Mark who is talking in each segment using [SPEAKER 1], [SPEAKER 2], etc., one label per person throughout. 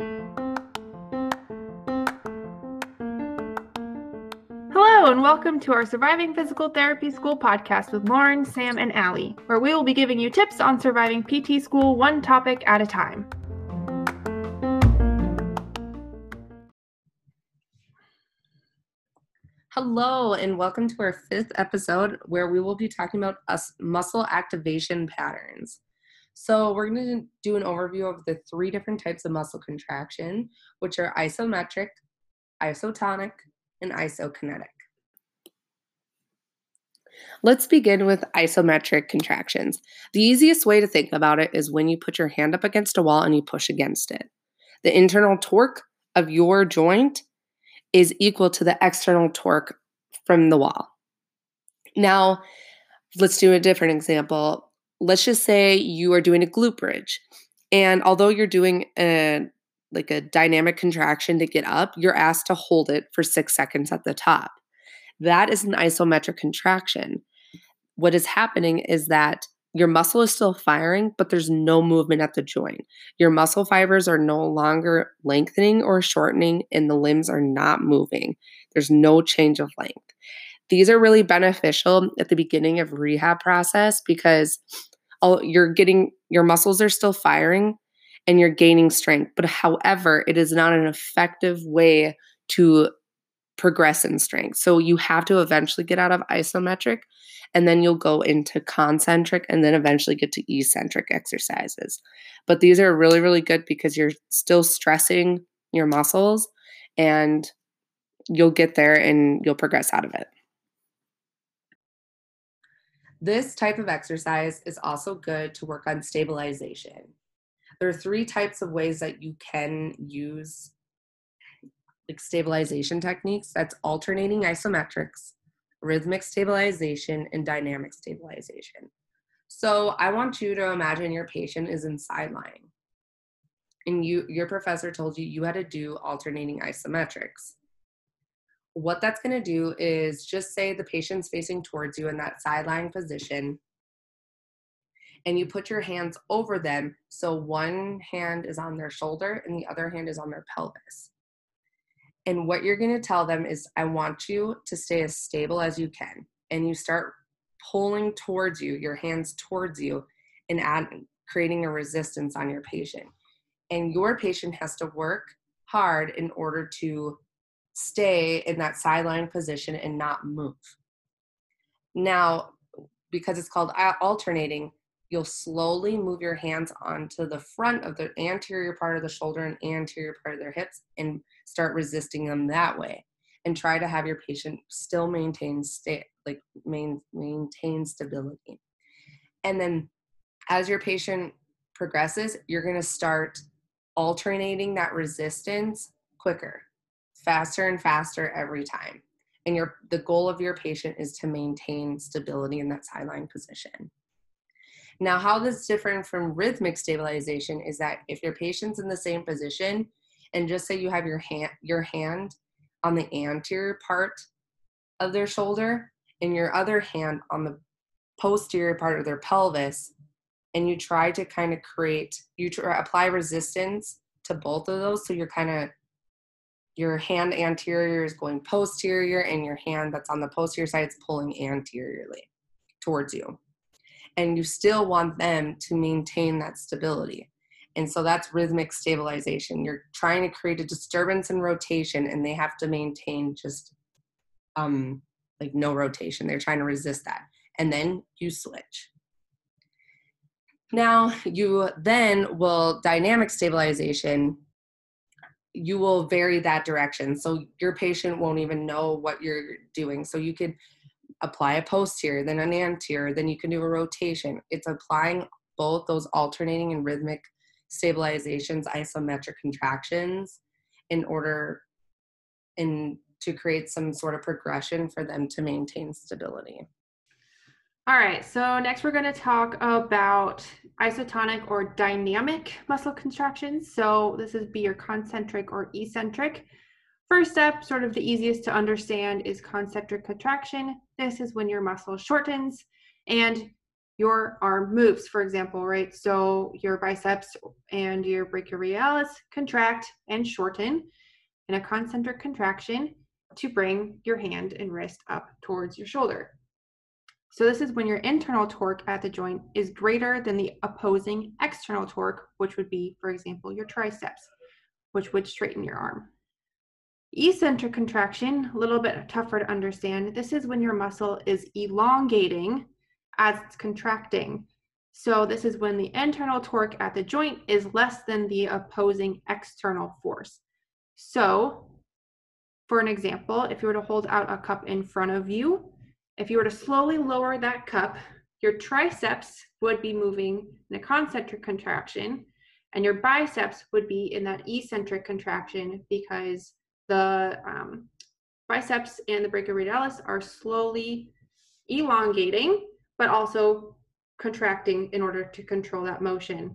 [SPEAKER 1] Hello, and welcome to our Surviving Physical Therapy School podcast with Lauren, Sam, and Allie, where we will be giving you tips on surviving PT school one topic at a time.
[SPEAKER 2] Hello, and welcome to our fifth episode where we will be talking about us muscle activation patterns. So, we're going to do an overview of the three different types of muscle contraction, which are isometric, isotonic, and isokinetic. Let's begin with isometric contractions. The easiest way to think about it is when you put your hand up against a wall and you push against it. The internal torque of your joint is equal to the external torque from the wall. Now, let's do a different example. Let's just say you are doing a glute bridge. And although you're doing a like a dynamic contraction to get up, you're asked to hold it for 6 seconds at the top. That is an isometric contraction. What is happening is that your muscle is still firing, but there's no movement at the joint. Your muscle fibers are no longer lengthening or shortening, and the limbs are not moving. There's no change of length. These are really beneficial at the beginning of rehab process because you're getting your muscles are still firing and you're gaining strength. But however, it is not an effective way to progress in strength. So you have to eventually get out of isometric and then you'll go into concentric and then eventually get to eccentric exercises. But these are really, really good because you're still stressing your muscles and you'll get there and you'll progress out of it. This type of exercise is also good to work on stabilization. There are three types of ways that you can use like stabilization techniques. That's alternating isometrics, rhythmic stabilization, and dynamic stabilization. So I want you to imagine your patient is in side lying. And you your professor told you you had to do alternating isometrics. What that's going to do is just say the patient's facing towards you in that side lying position and you put your hands over them so one hand is on their shoulder and the other hand is on their pelvis. And what you're going to tell them is, I want you to stay as stable as you can. And you start pulling towards you, your hands towards you, and add, creating a resistance on your patient. And your patient has to work hard in order to stay in that sideline position and not move. Now, because it's called uh, alternating, you'll slowly move your hands onto the front of the anterior part of the shoulder and anterior part of their hips and start resisting them that way and try to have your patient still maintain state like main, maintain stability and then as your patient progresses you're going to start alternating that resistance quicker faster and faster every time. And your the goal of your patient is to maintain stability in that sideline position. Now, how this is different from rhythmic stabilization is that if your patient's in the same position, and just say you have your hand your hand on the anterior part of their shoulder and your other hand on the posterior part of their pelvis, and you try to kind of create you try, apply resistance to both of those, so you're kind of your hand anterior is going posterior and your hand that's on the posterior side is pulling anteriorly towards you and you still want them to maintain that stability. And so that's rhythmic stabilization. You're trying to create a disturbance in rotation, and they have to maintain just um, like no rotation. They're trying to resist that. And then you switch. Now, you then will dynamic stabilization, you will vary that direction. So your patient won't even know what you're doing. So you could apply a posterior, then an anterior, then you can do a rotation. It's applying both those alternating and rhythmic stabilizations, isometric contractions in order in to create some sort of progression for them to maintain stability.
[SPEAKER 1] All right, so next we're going to talk about isotonic or dynamic muscle contractions. So this is be your concentric or eccentric. First step, sort of the easiest to understand, is concentric contraction. This is when your muscle shortens and your arm moves, for example, right? So your biceps and your brachioradialis contract and shorten in a concentric contraction to bring your hand and wrist up towards your shoulder. So this is when your internal torque at the joint is greater than the opposing external torque, which would be, for example, your triceps, which would straighten your arm. Eccentric contraction, a little bit tougher to understand. This is when your muscle is elongating as it's contracting. So this is when the internal torque at the joint is less than the opposing external force. So for an example, if you were to hold out a cup in front of you, if you were to slowly lower that cup, your triceps would be moving in a concentric contraction and your biceps would be in that eccentric contraction because the um, biceps and the brachioradialis are slowly elongating, but also contracting in order to control that motion.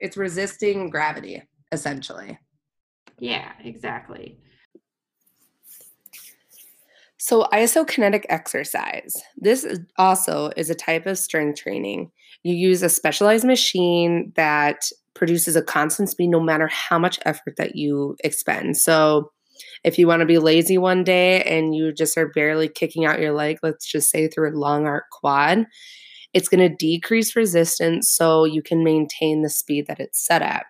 [SPEAKER 2] It's resisting gravity, essentially.
[SPEAKER 1] Yeah, exactly.
[SPEAKER 2] So, isokinetic exercise. This is also is a type of strength training. You use a specialized machine that produces a constant speed no matter how much effort that you expend. So, if you want to be lazy one day and you just are barely kicking out your leg, let's just say through a long arc quad, it's going to decrease resistance so you can maintain the speed that it's set at.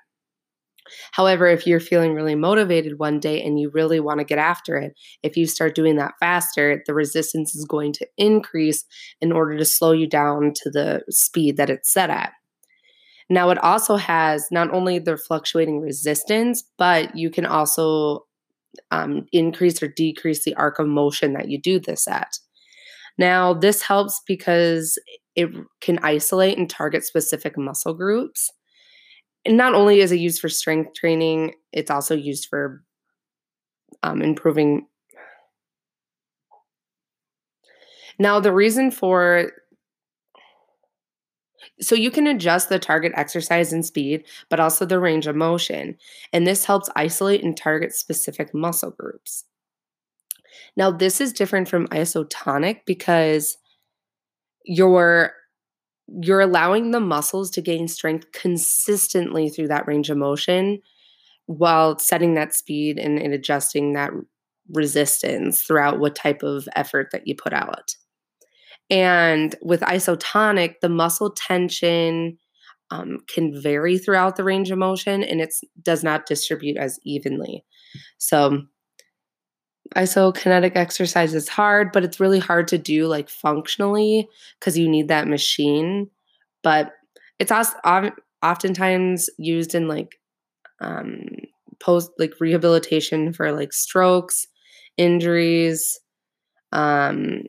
[SPEAKER 2] However, if you're feeling really motivated one day and you really want to get after it, if you start doing that faster, the resistance is going to increase in order to slow you down to the speed that it's set at. Now, it also has not only the fluctuating resistance, but you can also um, increase or decrease the arc of motion that you do this at. Now, this helps because it can isolate and target specific muscle groups not only is it used for strength training, it's also used for um, improving. Now, the reason for so you can adjust the target exercise and speed, but also the range of motion. And this helps isolate and target specific muscle groups. Now, this is different from isotonic because your you're allowing the muscles to gain strength consistently through that range of motion while setting that speed and, and adjusting that resistance throughout what type of effort that you put out. And with isotonic, the muscle tension um, can vary throughout the range of motion and it does not distribute as evenly. So isokinetic exercise is hard, but it's really hard to do like functionally because you need that machine. But it's also oftentimes used in like um, post like rehabilitation for like strokes, injuries, um,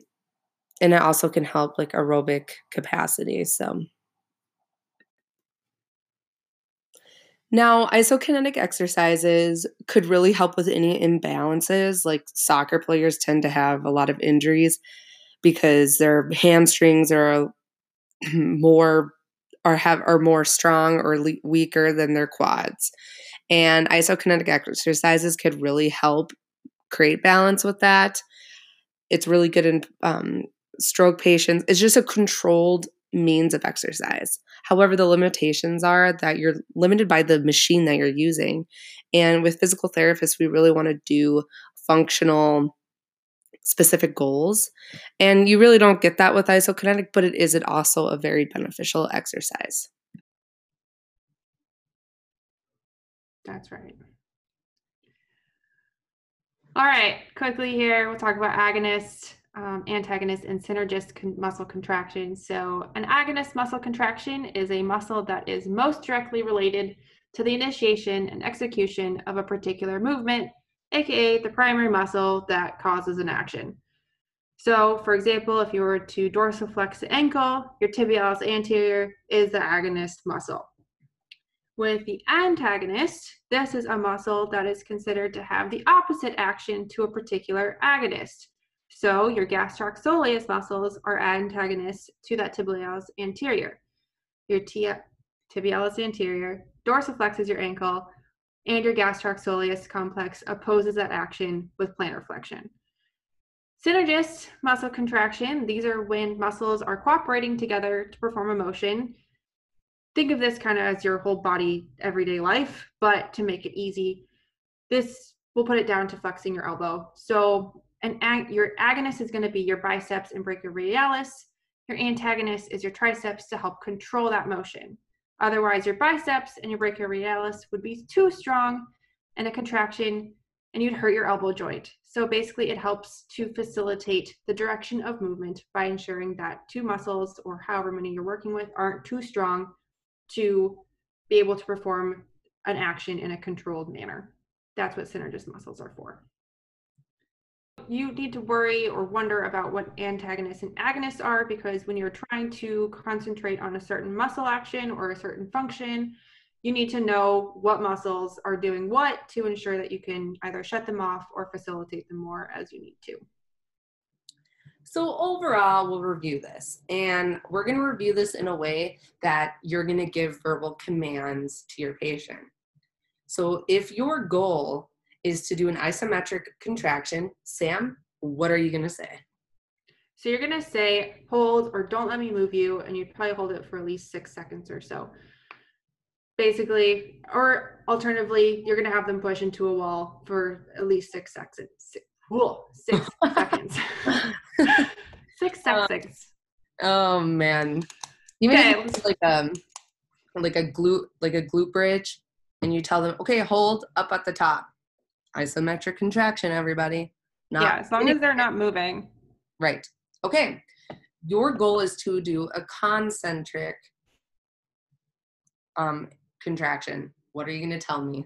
[SPEAKER 2] and it also can help like aerobic capacity. So. Now, isokinetic exercises could really help with any imbalances. Like soccer players tend to have a lot of injuries because their hamstrings are more or have are more strong or le- weaker than their quads. And isokinetic exercises could really help create balance with that. It's really good in um, stroke patients. It's just a controlled means of exercise. However, the limitations are that you're limited by the machine that you're using. And with physical therapists, we really want to do functional specific goals. And you really don't get that with isokinetic, but it is it also a very beneficial exercise.
[SPEAKER 1] That's right. All right, quickly here, we'll talk about agonists um, antagonist and synergist con- muscle contraction. So, an agonist muscle contraction is a muscle that is most directly related to the initiation and execution of a particular movement, aka the primary muscle that causes an action. So, for example, if you were to dorsiflex the ankle, your tibialis anterior is the agonist muscle. With the antagonist, this is a muscle that is considered to have the opposite action to a particular agonist. So your gastroc soleus muscles are antagonists to that tibialis anterior. Your tibialis anterior dorsiflexes your ankle, and your gastroc soleus complex opposes that action with plantar flexion. Synergist muscle contraction, these are when muscles are cooperating together to perform a motion. Think of this kind of as your whole body everyday life, but to make it easy, this we'll put it down to flexing your elbow. So an ag- your agonist is going to be your biceps and brachioradialis. Your antagonist is your triceps to help control that motion. Otherwise, your biceps and your brachioradialis would be too strong and a contraction, and you'd hurt your elbow joint. So basically, it helps to facilitate the direction of movement by ensuring that two muscles, or however many you're working with, aren't too strong to be able to perform an action in a controlled manner. That's what synergist muscles are for you need to worry or wonder about what antagonists and agonists are because when you're trying to concentrate on a certain muscle action or a certain function, you need to know what muscles are doing what to ensure that you can either shut them off or facilitate them more as you need to.
[SPEAKER 2] So, overall, we'll review this, and we're going to review this in a way that you're going to give verbal commands to your patient. So, if your goal is to do an isometric contraction. Sam, what are you going to say?
[SPEAKER 1] So you're going to say hold or don't let me move you, and you'd probably hold it for at least six seconds or so. Basically, or alternatively, you're going to have them push into a wall for at least six seconds. Six, six seconds. six seconds.
[SPEAKER 2] oh man, you okay. like um like a glute like a glute bridge, and you tell them, okay, hold up at the top isometric contraction, everybody.
[SPEAKER 1] Not yeah, as long as they're not moving.
[SPEAKER 2] Right. Okay. Your goal is to do a concentric um, contraction. What are you going to tell me?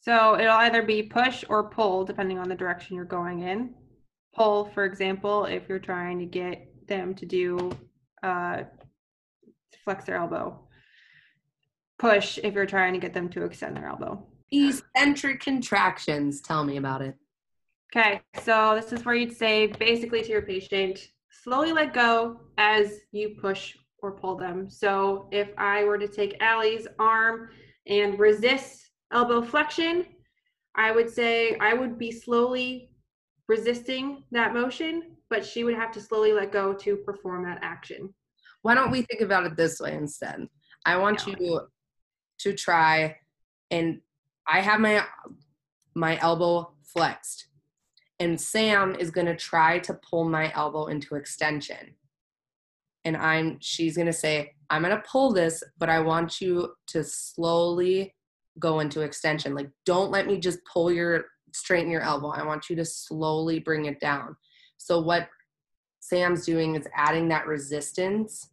[SPEAKER 1] So it'll either be push or pull, depending on the direction you're going in. Pull, for example, if you're trying to get them to do uh, flex their elbow. Push if you're trying to get them to extend their elbow.
[SPEAKER 2] Eccentric contractions. Tell me about it.
[SPEAKER 1] Okay, so this is where you'd say basically to your patient, slowly let go as you push or pull them. So if I were to take Allie's arm and resist elbow flexion, I would say I would be slowly resisting that motion, but she would have to slowly let go to perform that action.
[SPEAKER 2] Why don't we think about it this way instead? I want yeah. you to try and I have my my elbow flexed and Sam is going to try to pull my elbow into extension. And I'm she's going to say, "I'm going to pull this, but I want you to slowly go into extension. Like don't let me just pull your straighten your elbow. I want you to slowly bring it down." So what Sam's doing is adding that resistance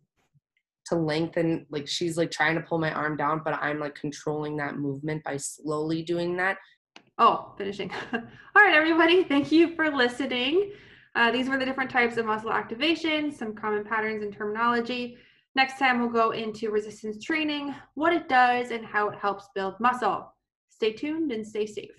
[SPEAKER 2] to lengthen like she's like trying to pull my arm down but i'm like controlling that movement by slowly doing that.
[SPEAKER 1] Oh finishing. All right everybody thank you for listening. Uh, these were the different types of muscle activation some common patterns and terminology. Next time we'll go into resistance training what it does and how it helps build muscle. Stay tuned and stay safe